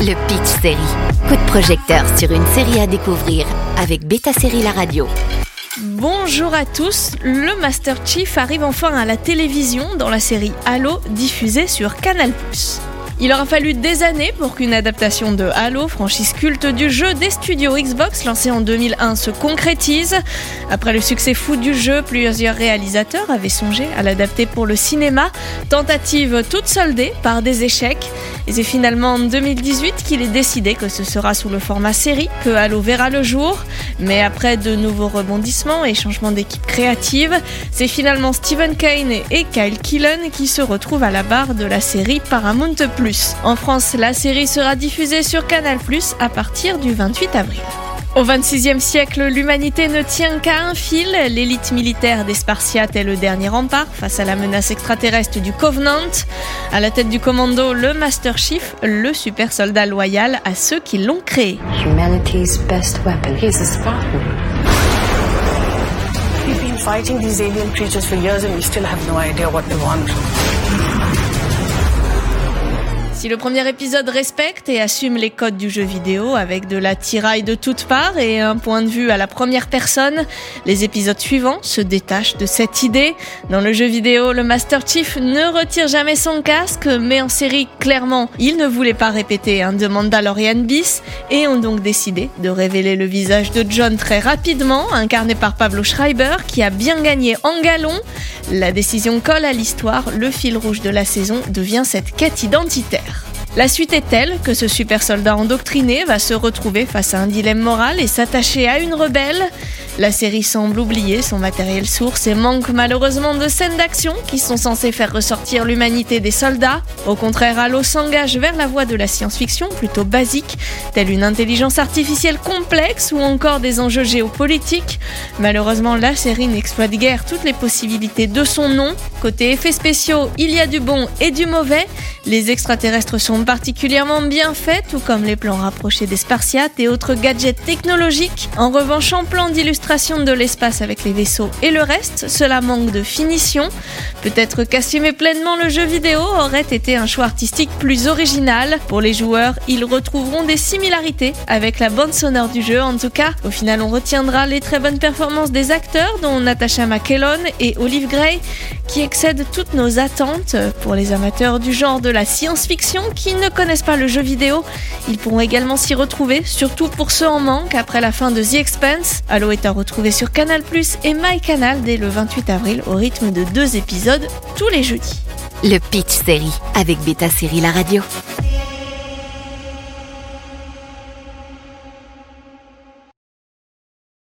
Le Pitch Série. Coup de projecteur sur une série à découvrir avec Beta Série La Radio. Bonjour à tous, le Master Chief arrive enfin à la télévision dans la série Halo diffusée sur Canal+. Il aura fallu des années pour qu'une adaptation de Halo, franchise culte du jeu des studios Xbox lancé en 2001, se concrétise. Après le succès fou du jeu, plusieurs réalisateurs avaient songé à l'adapter pour le cinéma, tentative toute soldée par des échecs. Et c'est finalement en 2018 qu'il est décidé que ce sera sous le format série que Halo verra le jour. Mais après de nouveaux rebondissements et changements d'équipe créative, c'est finalement Stephen Kane et Kyle Killen qui se retrouvent à la barre de la série Paramount+. En France, la série sera diffusée sur Canal+, à partir du 28 avril. Au XXVIe siècle, l'humanité ne tient qu'à un fil. L'élite militaire des Spartiates est le dernier rempart face à la menace extraterrestre du Covenant. À la tête du commando, le Master Chief, le super soldat loyal à ceux qui l'ont créé. Humanity's best weapon. He's a Spartan. We've been fighting these alien creatures for years and we still have no idea what they want. Si le premier épisode respecte et assume les codes du jeu vidéo avec de la tiraille de toutes parts et un point de vue à la première personne, les épisodes suivants se détachent de cette idée. Dans le jeu vidéo, le Master Chief ne retire jamais son casque, mais en série, clairement, il ne voulait pas répéter un de Mandalorian bis et ont donc décidé de révéler le visage de John très rapidement, incarné par Pablo Schreiber, qui a bien gagné en galon. La décision colle à l'histoire, le fil rouge de la saison devient cette quête identitaire. La suite est telle que ce super soldat endoctriné va se retrouver face à un dilemme moral et s'attacher à une rebelle. La série semble oublier son matériel source et manque malheureusement de scènes d'action qui sont censées faire ressortir l'humanité des soldats. Au contraire, Halo s'engage vers la voie de la science-fiction plutôt basique, telle une intelligence artificielle complexe ou encore des enjeux géopolitiques. Malheureusement, la série n'exploite guère toutes les possibilités de son nom. Côté effets spéciaux, il y a du bon et du mauvais. Les extraterrestres sont particulièrement bien faits, tout comme les plans rapprochés des Spartiates et autres gadgets technologiques. En revanche, en plan d'illustration, de l'espace avec les vaisseaux et le reste, cela manque de finition. Peut-être qu'assumer pleinement le jeu vidéo aurait été un choix artistique plus original. Pour les joueurs, ils retrouveront des similarités avec la bande sonore du jeu. En tout cas, au final, on retiendra les très bonnes performances des acteurs, dont Natasha McKellon et Olive Gray, qui excèdent toutes nos attentes. Pour les amateurs du genre de la science-fiction qui ne connaissent pas le jeu vidéo, ils pourront également s'y retrouver, surtout pour ceux en manque après la fin de The Expanse. Halo est un retrouver sur Canal Plus et MyCanal dès le 28 avril au rythme de deux épisodes tous les jeudis. Le Pitch Série avec Beta Série La Radio.